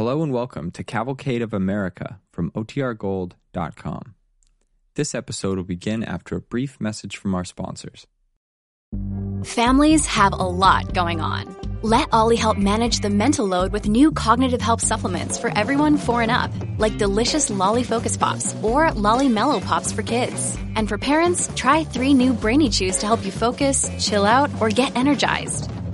Hello and welcome to Cavalcade of America from OTRGold.com. This episode will begin after a brief message from our sponsors. Families have a lot going on. Let OLLY help manage the mental load with new cognitive help supplements for everyone four and up, like delicious Lolly Focus Pops or Lolly Mellow Pops for kids. And for parents, try three new Brainy Chews to help you focus, chill out, or get energized.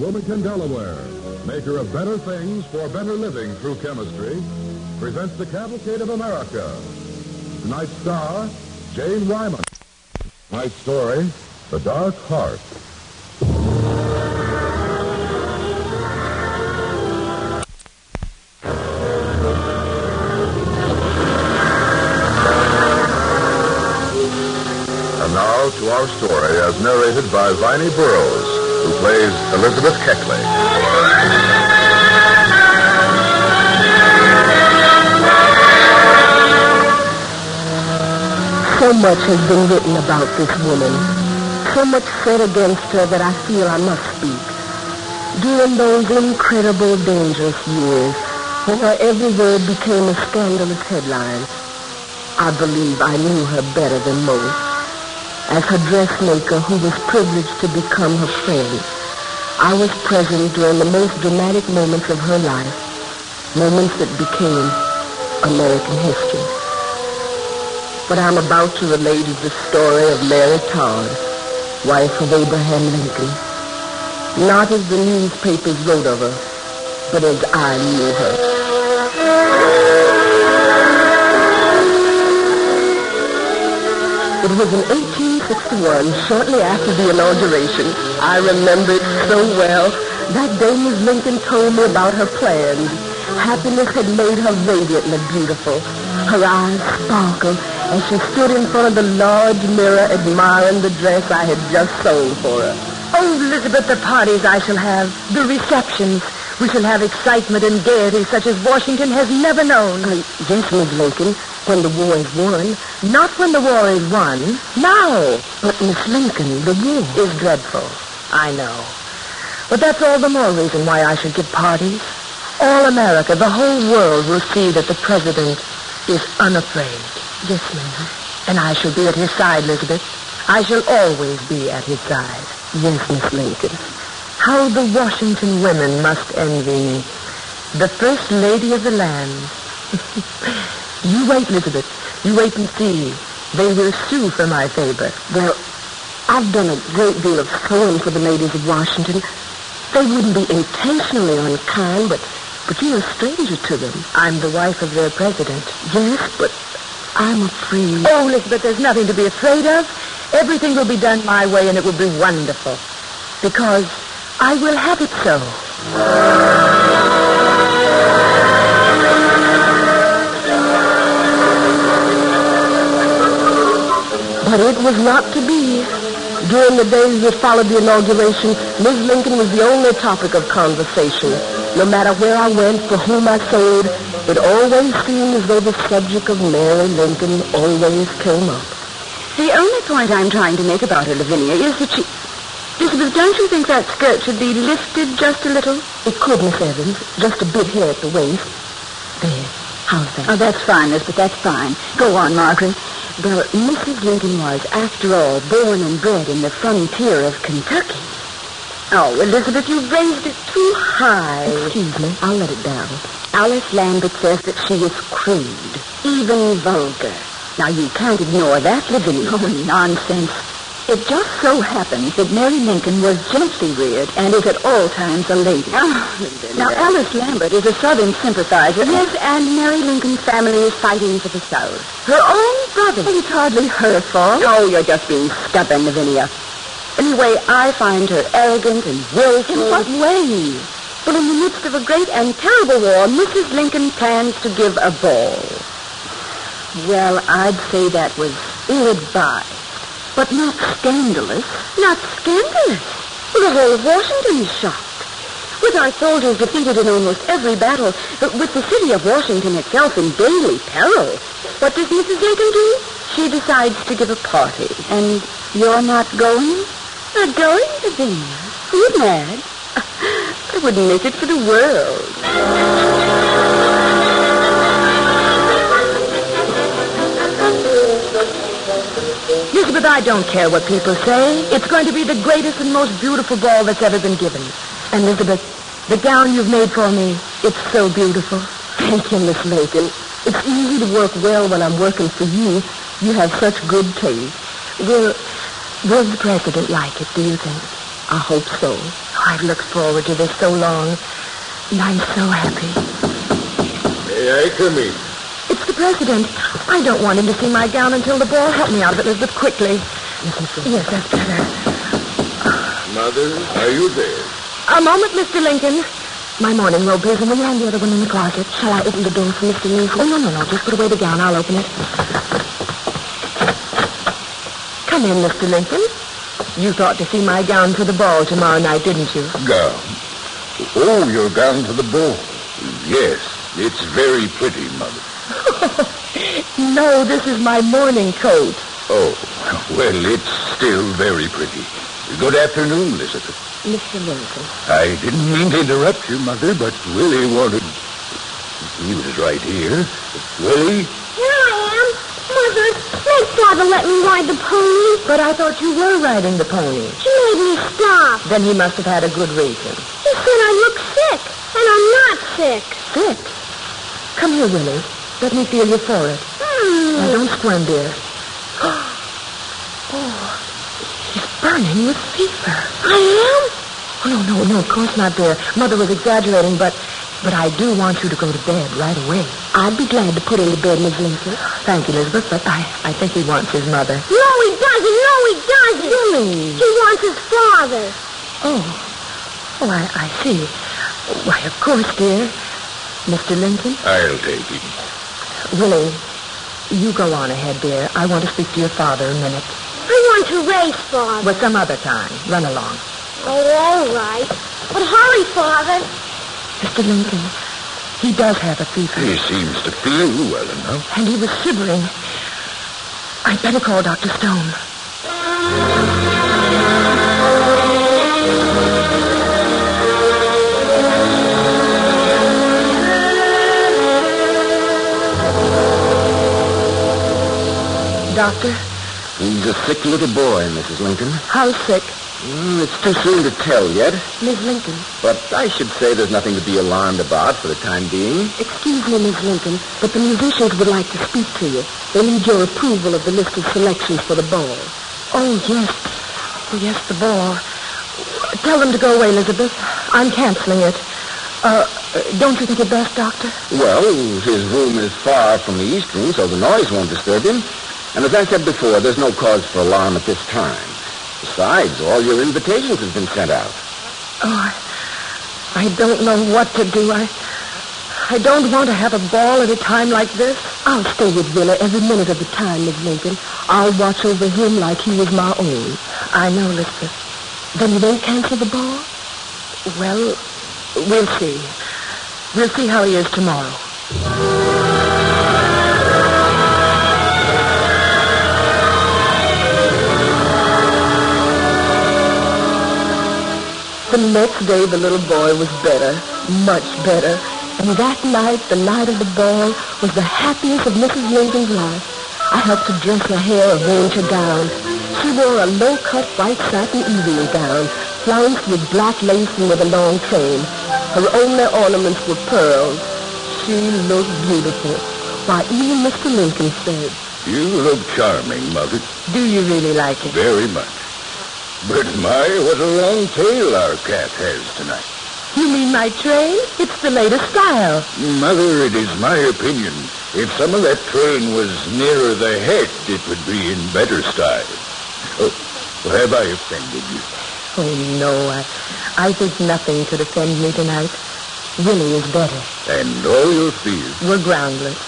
Wilmington, Delaware, maker of better things for better living through chemistry, presents the Cavalcade of America. Tonight's star, Jane Wyman. Tonight's story, The Dark Heart. And now to our story as narrated by Vinie Burrows, who plays Elizabeth Keckley. So much has been written about this woman. So much said against her that I feel I must speak. During those incredible, dangerous years, when her every word became a scandalous headline, I believe I knew her better than most. As her dressmaker who was privileged to become her friend, I was present during the most dramatic moments of her life, moments that became American history. What I'm about to relate is the story of Mary Todd, wife of Abraham Lincoln. Not as the newspapers wrote of her, but as I knew her. It was in 1861, shortly after the inauguration. I remember it so well. That day Miss Lincoln told me about her plans. Happiness had made her radiantly beautiful. Her eyes sparkled as she stood in front of the large mirror admiring the dress I had just sewn for her. Oh, Elizabeth, the parties I shall have, the receptions. We shall have excitement and gaiety such as Washington has never known. Uh, yes, Miss Lincoln, when the war is won. Not when the war is won. Now. But, Miss Lincoln, the war is dreadful. I know. But that's all the more reason why I should give parties. All America, the whole world will see that the president is unafraid. Yes, ma'am. And I shall be at his side, Elizabeth. I shall always be at his side. Yes, Miss Lincoln. How the Washington women must envy me. The first lady of the land. you wait, Elizabeth. You wait and see. They will sue for my favor. Well, I've done a great deal of sewing for the ladies of Washington. They wouldn't be intentionally unkind, but but you're a stranger to them. I'm the wife of their president. Yes, but I'm afraid. Oh, Elizabeth, there's nothing to be afraid of. Everything will be done my way, and it will be wonderful. Because I will have it so. But it was not to be. During the days that followed the inauguration, Ms. Lincoln was the only topic of conversation. No matter where I went, for whom I sewed, it always seemed as though the subject of Mary Lincoln always came up. The only point I'm trying to make about her, Lavinia, is that she... Elizabeth, don't you think that skirt should be lifted just a little? It could, Miss Evans. Just a bit here at the waist. There. How's that? Oh, that's fine, Miss, but that's fine. Go on, Margaret. Well, Mrs. Lincoln was, after all, born and bred in the frontier of Kentucky. Oh, Elizabeth, you've raised it too high. Excuse me. I'll let it down. Alice Lambert says that she is crude, even vulgar. Now, you can't ignore that, Lavinia. Oh, nonsense. It just so happens that Mary Lincoln was gently reared and is at all times a lady. Oh, Now, Alice Lambert is a Southern sympathizer. Yes, and Mary Lincoln's family is fighting for the South. Her own brother. It's hardly her fault. Oh, you're just being stubborn, Lavinia. Anyway, I find her arrogant and willful. In what way? Well, in the midst of a great and terrible war, Mrs. Lincoln plans to give a ball. Well, I'd say that was ill-advised, but not scandalous. Not scandalous. The whole of Washington is shocked. With our soldiers defeated in almost every battle, uh, with the city of Washington itself in daily peril, what does Mrs. Lincoln do? She decides to give a party. And you're not going? Not going, Lavinia? Are you mad? I wouldn't miss it for the world. Elizabeth, I don't care what people say. It's going to be the greatest and most beautiful ball that's ever been given. And Elizabeth, the gown you've made for me, it's so beautiful. Thank you, Miss Lincoln. It's easy to work well when I'm working for you. You have such good taste. Will, will the president like it, do you think? I hope so. Oh, I've looked forward to this so long. And I'm so happy. May I come in? It's the president. I don't want him to see my gown until the ball. Help me out of it, Elizabeth, quickly. Yes, that's better. Mother, are you there? A moment, Mr. Lincoln. My morning robe, is and will you hand the other one in the closet? Shall I open the door for Mr. Lincoln? Oh, no, no, no. Just put away the gown. I'll open it. Come in, Mr. Lincoln. You thought to see my gown for the ball tomorrow night, didn't you? Gown. Oh, your gown for the ball. Yes, it's very pretty, Mother. No, this is my morning coat. Oh, well, it's still very pretty. Good afternoon, Elizabeth. Mr. Lincoln. I didn't mean to interrupt you, Mother, but Willie wanted... He was right here. Willie? Here I am. Mother, make Father let me ride the pony. But I thought you were riding the pony. She made me stop. Then he must have had a good reason. He said I look sick, and I'm not sick. Sick? Come here, Willie. Let me feel your forehead. Hmm. Now, don't squirm, dear. Oh, he's burning with fever. I am? Oh, no, no, no, of course not, dear. Mother was exaggerating, but but I do want you to go to bed right away. I'd be glad to put him to bed, Miss Lincoln. Thank you, Elizabeth, but I, I think he wants his mother. No, he doesn't. No, he doesn't. Willie. He wants his father. Oh, oh, I, I see. Why, of course, dear. Mr. Lincoln? I'll take him. Willie, you go on ahead, dear. I want to speak to your father a minute. I want to race, Father. But some other time. Run along. Oh, all right. But hurry, Father. Mr. Lincoln, he does have a fever. He seems to feel well enough. And he was shivering. I'd better call Dr. Stone. Doctor, He's a sick little boy, Mrs. Lincoln. how sick? Mm, it's too soon to tell yet, Miss Lincoln. but I should say there's nothing to be alarmed about for the time being. Excuse me, Miss Lincoln, but the musicians would like to speak to you. They need your approval of the list of selections for the ball. Oh, yes. Oh, yes, the ball. Tell them to go away, Elizabeth. I'm canceling it. Uh, uh, don't you think it best, Doctor? Well, his room is far from the east room, so the noise won't disturb him. And as I said before, there's no cause for alarm at this time. Besides, all your invitations have been sent out. Oh, I, I don't know what to do. I, I don't want to have a ball at a time like this. I'll stay with Willa every minute of the time, Miss Lincoln. I'll watch over him like he was my own. I know, Elizabeth. Then you won't cancel the ball? Well, we'll see. We'll see how he is tomorrow. The next day, the little boy was better, much better. And that night, the night of the ball, was the happiest of Mrs. Lincoln's life. I helped her dress her hair, arrange her gown. She wore a low-cut white satin evening gown, flounced with black lace and with a long train. Her only ornaments were pearls. She looked beautiful. Why, even Mr. Lincoln said, You look charming, Mother. Do you really like it? Very much. But my, what a long tail our cat has tonight. You mean my train? It's the latest style. Mother, it is my opinion. If some of that train was nearer the head, it would be in better style. Oh, have I offended you? Oh, no. I, I think nothing could offend me tonight. Willie is better. And all your fears? Were groundless.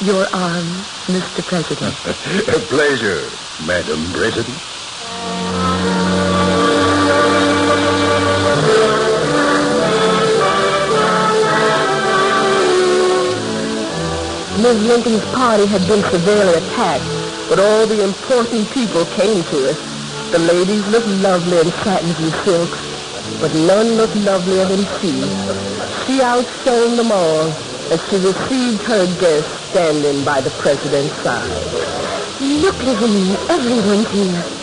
Your arm, Mr. President. a pleasure, Madam President. Miss Lincoln's party had been severely attacked, but all the important people came to it. The ladies looked lovely in satins and silks, but none looked lovelier than she. She outshone them all as she received her guests standing by the president's side. Look, Lavinia, everyone's here.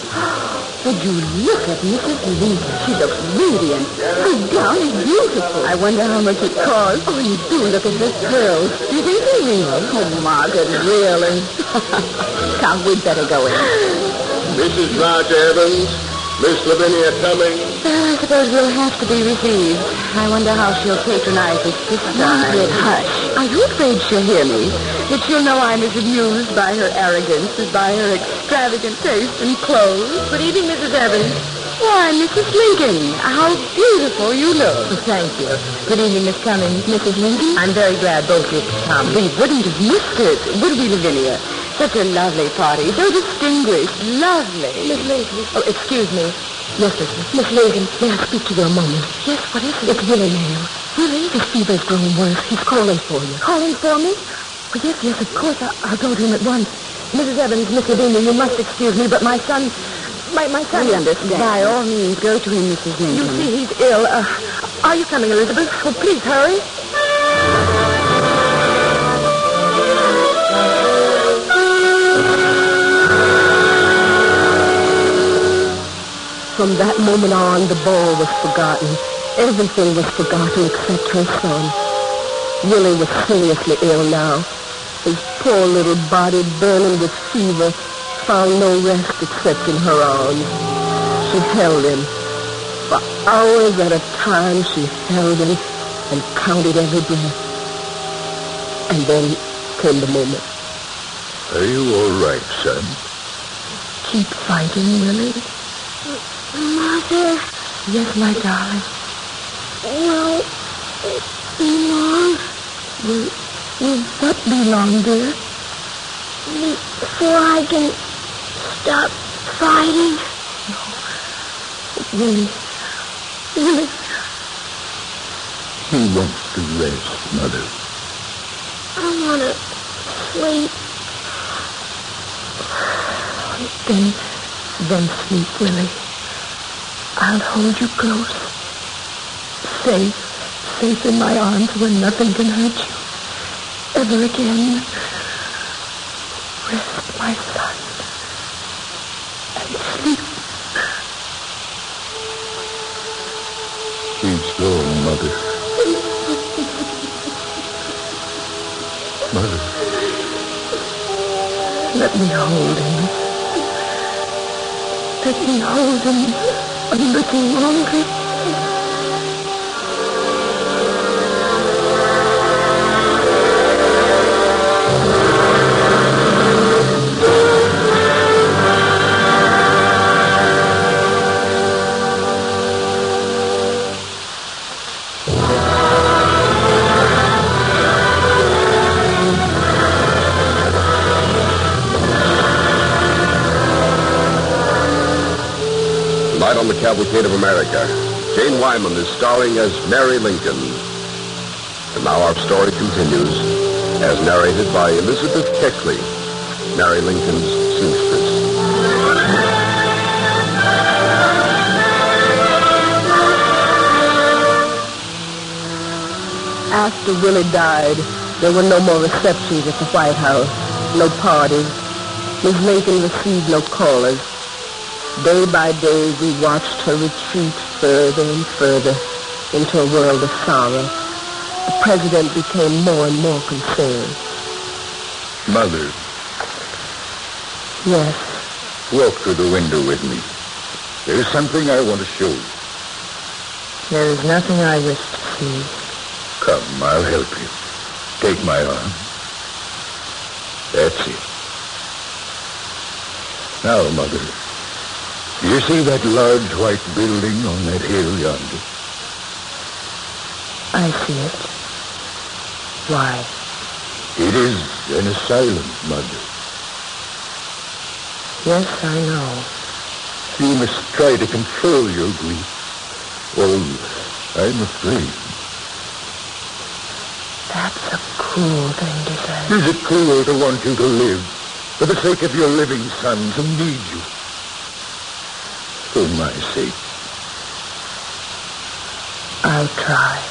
Would you look at Mrs. Lincoln? She looks radiant. Her gown is beautiful. I wonder how much it cost. Oh, you do look at her curls. Do you think they're real? Oh, Margaret, really? Come, we'd better go in. Mrs. Roger Evans, Miss Lavinia Cummings. Ah, I suppose we'll have to be received. I wonder how she'll patronize us this time. Margaret, hush. Are you afraid she'll hear me? That she'll know I'm as amused by her arrogance as by her extravagant taste in clothes? Good evening, Mrs. Evans. Why, Mrs. Lincoln, how beautiful you look. thank you. Good evening, Miss Cummings. Mrs. Lincoln? I'm very glad both of you could come. We wouldn't have missed it, would we, Lavinia? Such a lovely party. So distinguished. Lovely. Miss Lincoln. Oh, excuse me. Yes, Miss, Miss Lincoln, may I speak to you a moment? Yes, what is it? It's Willie Mayo. Willie? His fever's grown worse. He's calling for you. Calling for me? Oh, yes, yes, of course. I, I'll go to him at once. Mrs. Evans, Miss Lavinia, you must excuse me, but my son... My, my son... We understand. By all means, go to him, Mrs. Lincoln. You see, he's ill. Uh, are you coming, Elizabeth? Oh, please hurry. From that moment on, the ball was forgotten. Everything was forgotten except her son. Willie was seriously ill now. His poor little body, burning with fever, found no rest except in her arms. She held him. For hours at a time, she held him and counted every breath. And then came the moment. Are you all right, son? Keep fighting, Willie. Mother, Yes, my darling. Well, it be long Will, will what be long, dear? before I can stop fighting? No. Willie. Willie. He wants to rest, Mother. I want to sleep. Then, then sleep, Willie. I'll hold you close. Safe, safe in my arms where nothing can hurt you. Ever again. Rest, my son. And sleep. Still, Mother. Mother. Let me hold him. Let me hold him a little longer. cavalcade of America. Jane Wyman is starring as Mary Lincoln. And now our story continues as narrated by Elizabeth Keckley, Mary Lincoln's seamstress. After Willie died, there were no more receptions at the White House, no parties. Miss Lincoln received no callers. Day by day, we watched her retreat further and further into a world of sorrow. The president became more and more concerned. Mother. Yes. Walk through the window with me. There's something I want to show you. There is nothing I wish to see. Come, I'll help you. Take my arm. That's it. Now, Mother, you see that large white building on that hill yonder? I see it. Why? It is an asylum, Mother. Yes, I know. You must try to control your grief. Oh, I'm afraid. That's a cruel thing to say. Is it cruel to want you to live for the sake of your living sons who need you? For my sake. I'll try.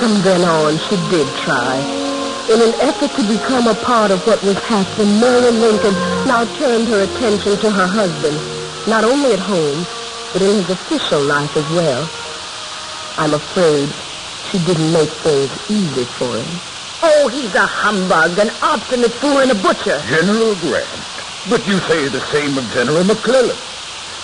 From then on, she did try. In an effort to become a part of what was happening, Mary Lincoln now turned her attention to her husband, not only at home, but in his official life as well. I'm afraid she didn't make things easy for him. Oh, he's a humbug, an obstinate fool and a butcher. General Grant. But you say the same of General McClellan.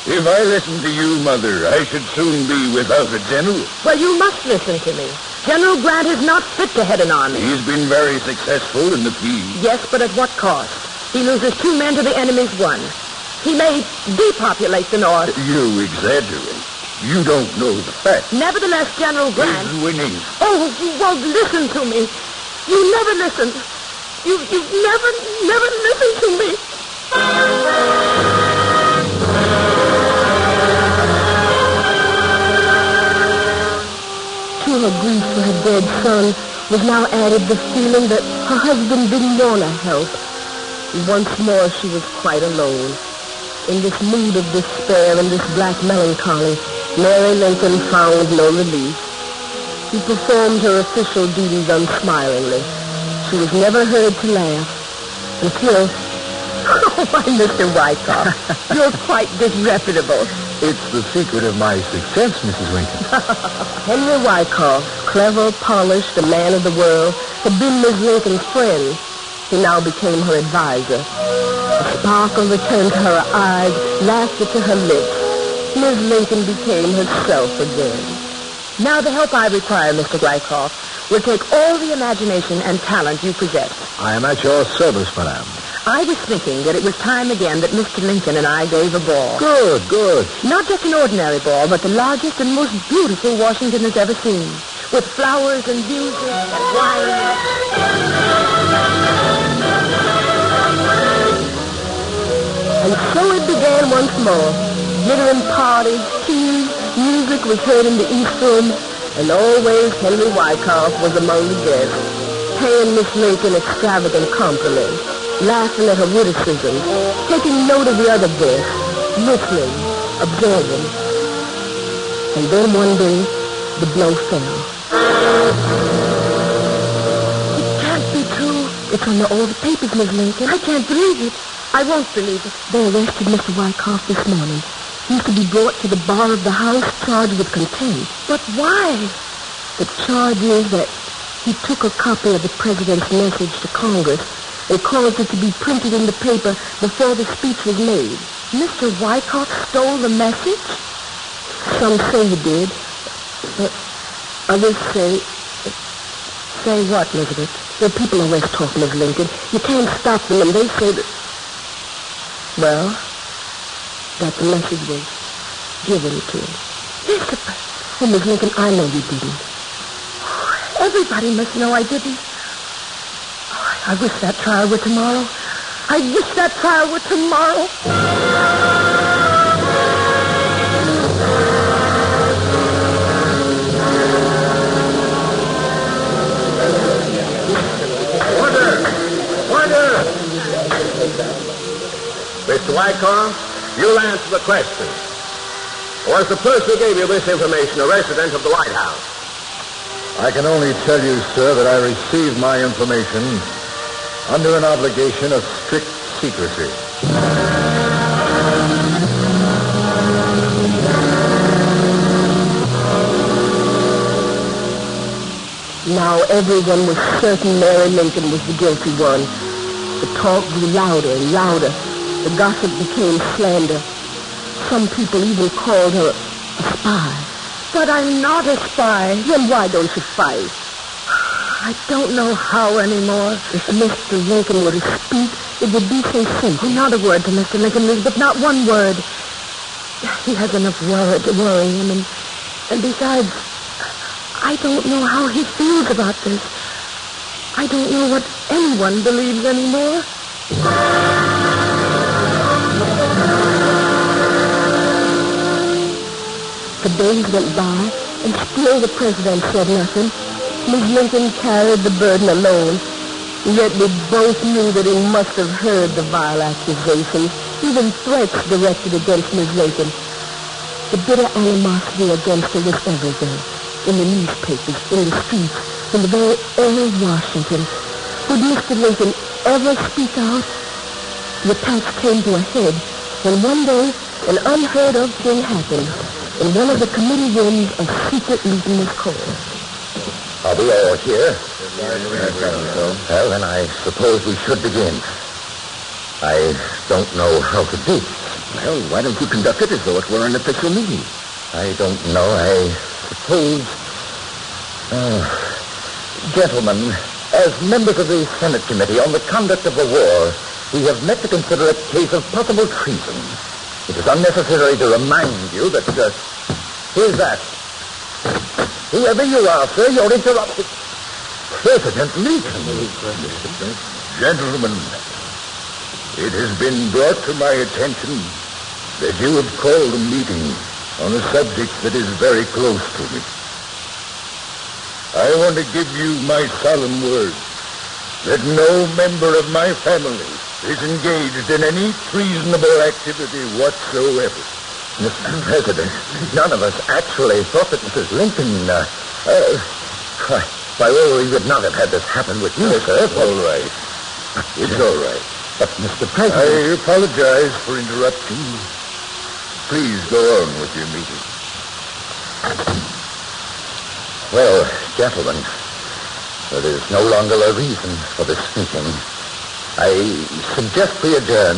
If I listened to you, Mother, I should soon be without a general. Well, you must listen to me. General Grant is not fit to head an army. He's been very successful in the field. Yes, but at what cost? He loses two men to the enemy's one. He may depopulate the North. You exaggerate. You don't know the facts. Nevertheless, General Grant... He's winning. Oh, well, listen to me. You never listened. You, you never, never listened to me. To her grief for her dead son was now added the feeling that her husband didn't want to help. Once more she was quite alone. In this mood of despair and this black melancholy, Mary Lincoln found no relief. She performed her official duties unsmilingly. She was never heard to laugh until... Oh, my Mr. Wikoff, you're quite disreputable. It's the secret of my success, Mrs. Lincoln. Henry Wikoff, clever, polished, a man of the world, had been Miss Lincoln's friend. He now became her advisor. A sparkle returned to her eyes, laughter to her lips. Miss Lincoln became herself again. Now the help I require, Mr. Wikoff, will take all the imagination and talent you possess. I am at your service, madame. I was thinking that it was time again that Mr. Lincoln and I gave a ball. Good, good. Not just an ordinary ball, but the largest and most beautiful Washington has ever seen. With flowers and music and wine. And so it began once more. Glittering parties, teas, music was heard in the East Room, and always Henry Wikoff was among the guests, paying Miss Lincoln extravagant compliments, laughing at her witticisms, taking note of the other guests, listening, observing. And then one day, the blow fell. It can't be true. It's on the, all the papers, Miss Lincoln. I can't believe it. I won't believe it. They arrested Mr. Wikoff this morning. He's to be brought to the bar of the House charged with contempt. But why? The charge is that he took a copy of the president's message to Congress and caused it to be printed in the paper before the speech was made. Mr. Wikoff stole the message? Some say he did. But others say... Say what, Elizabeth? The people always talk, Miss Lincoln. You can't stop them, and they say that... Well, that the message was given to him. Elizabeth! Oh, Miss Lincoln, I know you didn't. Everybody must know I didn't. I wish that trial were tomorrow. I wish that trial were tomorrow. Mr. Wikoff, you'll answer the question. Was the person who gave you this information a resident of the White House? I can only tell you, sir, that I received my information under an obligation of strict secrecy. Now everyone was certain Mary Lincoln was the guilty one. The talk grew louder and louder. The gossip became slander. Some people even called her a spy. But I'm not a spy. Then why don't you fight? I don't know how anymore. If Mr. Lincoln were to speak, it would be so simple. Oh, not a word to Mr. Lincoln, Elizabeth, not one word. He has enough worry to worry him, and, and besides, I don't know how he feels about this. I don't know what anyone believes anymore. The days went by, and still the president said nothing. Miss Lincoln carried the burden alone. Yet we both knew that he must have heard the vile accusations, even threats directed against Miss Lincoln. The bitter animosity against her was everywhere. In the newspapers, in the streets, in the very air of Washington. Would Mr. Lincoln ever speak out? The attacks came to a head when one day an unheard of thing happened. In one of the committee rooms, a secret meeting was called. Are we all here? Well, then I suppose we should begin. I don't know how to do. Well, why don't you conduct it as though it were an official meeting? I don't know. I suppose... Uh, gentlemen, as members of the Senate Committee on the Conduct of the War, we have met to consider a case of possible treason. It is unnecessary to remind you that... Uh, who's that? Whoever you are, sir, you're interrupted. President Lincoln. Gentlemen, it has been brought to my attention that you have called a meeting on a subject that is very close to me. I want to give you my solemn word that no member of my family is engaged in any treasonable activity whatsoever. Mr. President, none of us actually thought that Mrs. Lincoln, uh, uh, why, why, well, we would not have had this happen with you, sir. It's all right. It's all right. But, Mr. President... I apologize for interrupting. Please go on with your meeting. Well, gentlemen, there is no longer a reason for this meeting. I suggest we adjourn.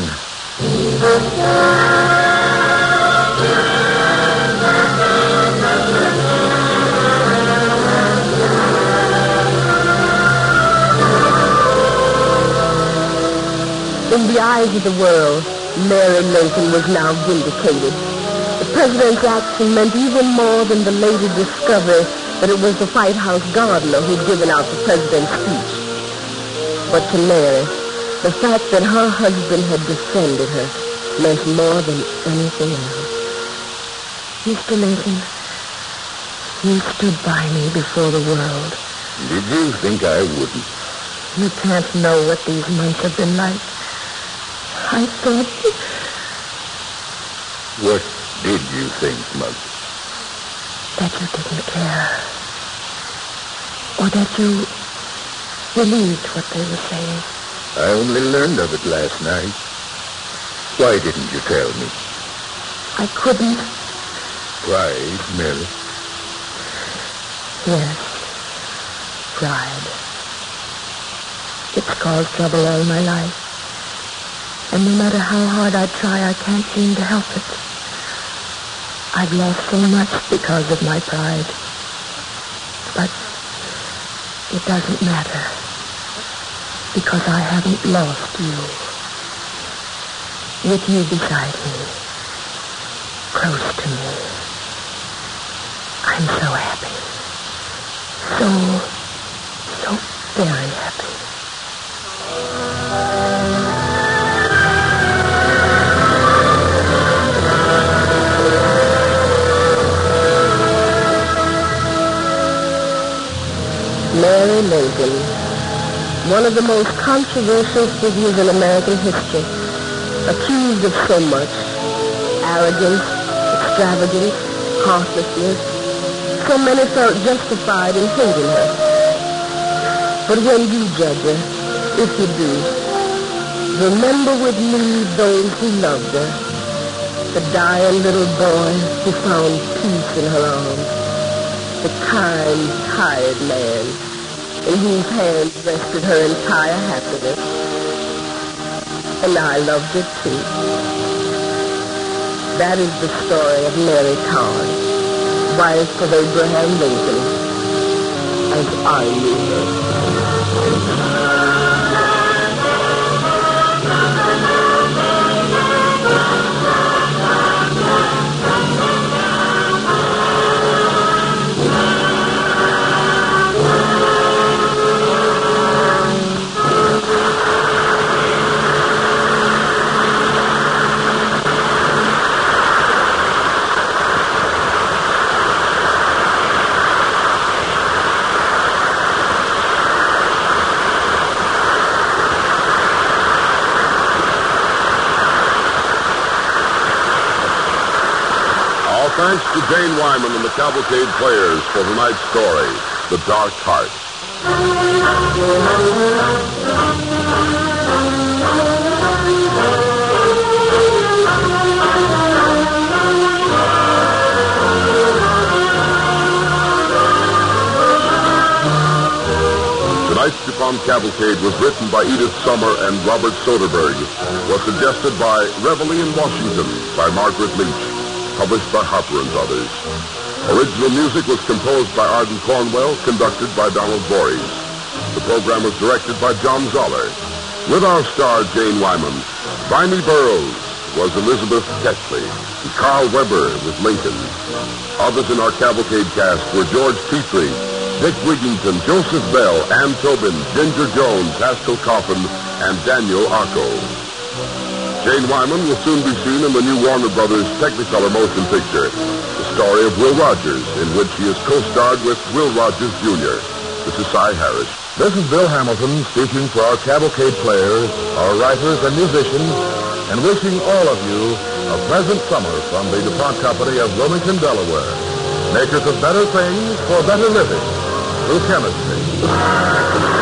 In the eyes of the world, Mary Lincoln was now vindicated. The president's action meant even more than the later discovery that it was the White House gardener who'd given out the president's speech. But to Mary, the fact that her husband had defended her meant more than anything else. Mr. Lincoln, you stood by me before the world. Did you think I wouldn't? You can't know what these months have been like. I thought... What did you think, Mother? That you didn't care. Or that you believed what they were saying. I only learned of it last night. Why didn't you tell me? I couldn't. Pride, Mary. Yes. Pride. It's caused trouble all my life. And no matter how hard I try, I can't seem to help it. I've lost so much because of my pride. But it doesn't matter. Because I haven't lost you. With you beside me. Close to me. I'm so happy. So, so very happy. Mary Lincoln, one of the most controversial figures in American history. accused of so much. Arrogance, extravagance, heartlessness. So many felt justified in hating her. But when you judge her, if you do, remember with me those who loved her. The dying little boy who found peace in her arms. The kind, tired man in whose hands rested her entire happiness. And I loved it too. That is the story of Mary Todd, wife of Abraham Lincoln, as I knew her. To Jane Wyman and the Cavalcade Players for tonight's story, The Dark Heart. Tonight's DuPont Cavalcade was written by Edith Sommer and Robert Soderberg. Was suggested by Reveille in Washington by Margaret Leech. Published by Harper and Brothers. Original music was composed by Ardon Cornwell, conducted by Donald Voorhees. The program was directed by John Zoller. With our star, Jane Wyman, Vinie Burrows was Elizabeth Keckley, and Carl Weber was Lincoln. Others in our cavalcade cast were George Petrie, Dick Wigington, Joseph Bell, Ann Tobin, Ginger Jones, Haskell Coffin, and Daniel Arco. Jane Wyman will soon be seen in the new Warner Brothers Technicolor motion picture, the story of Will Rogers, in which he is co-starred with Will Rogers Jr. This is Cy Harrice. This is Bill Hamilton speaking for our cavalcade players, our writers and musicians, and wishing all of you a pleasant summer from the DuPont Company of Wilmington, Delaware. Makers of better things for better living through chemistry.